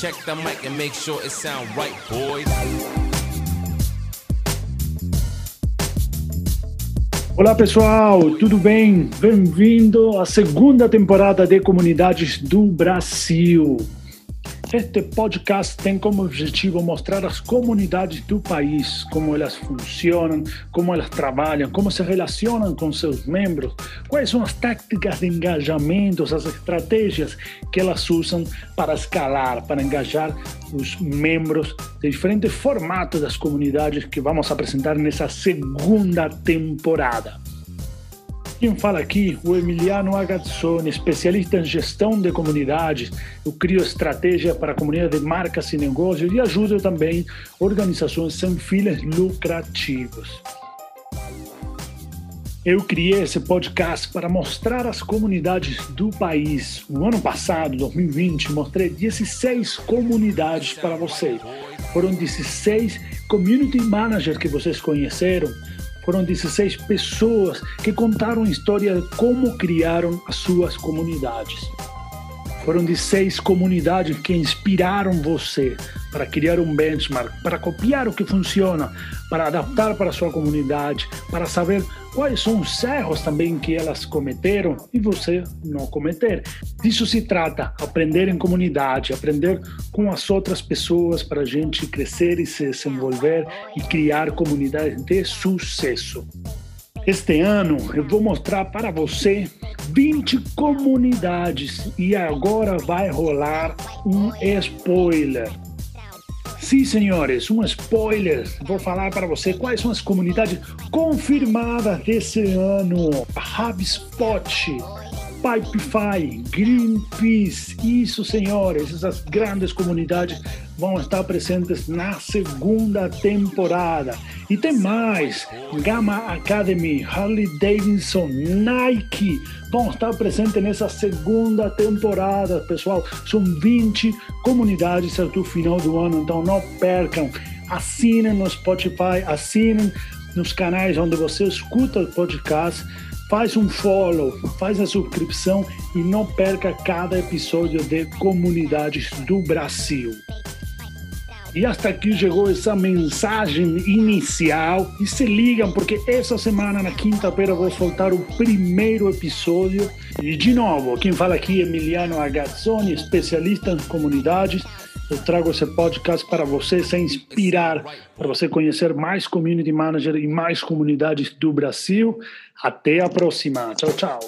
Check the mic and make sure it sound right, boys. Olá pessoal, tudo bem? Bem-vindo à segunda temporada de Comunidades do Brasil. Este podcast tem como objetivo mostrar as comunidades do país, como elas funcionam, como elas trabalham, como se relacionam com seus membros, quais são as táticas de engajamento, as estratégias que elas usam para escalar, para engajar os membros de diferentes formatos das comunidades que vamos apresentar nessa segunda temporada. Quem fala aqui, o Emiliano Agazzoni, especialista em gestão de comunidades. Eu crio estratégia para a comunidade de marcas e negócios e ajudo também organizações sem fins lucrativos. Eu criei esse podcast para mostrar as comunidades do país. No ano passado, 2020, mostrei 16 comunidades para vocês. Foram 16 community managers que vocês conheceram foram 16 pessoas que contaram a história de como criaram as suas comunidades. Foram 16 comunidades que inspiraram você para criar um benchmark, para copiar o que funciona, para adaptar para a sua comunidade, para saber quais são os erros também que elas cometeram e você não cometer. Disso se trata, aprender em comunidade, aprender com as outras pessoas para a gente crescer e se desenvolver e criar comunidades de sucesso. Este ano eu vou mostrar para você 20 comunidades e agora vai rolar um spoiler. Sim, senhores, um spoiler. Vou falar para você quais são as comunidades confirmadas desse ano. HubSpot, Pipefy, Greenpeace, isso, senhores, essas grandes comunidades vão estar presentes na segunda temporada. E tem mais: Gamma Academy, Harley Davidson, Nike vão estar presentes nessa segunda temporada, pessoal. São 20 comunidades até o final do ano, então não percam. Assinem no Spotify, assinem nos canais onde você escuta o podcast faz um follow, faz a subscrição e não perca cada episódio de Comunidades do Brasil. E hasta aqui chegou essa mensagem inicial. E se ligam, porque essa semana, na quinta-feira, vou soltar o primeiro episódio. E de novo, quem fala aqui é Emiliano Agazzoni, especialista em comunidades. Eu trago esse podcast para você se inspirar, para você conhecer mais community manager e mais comunidades do Brasil. Até a próxima. Tchau, tchau.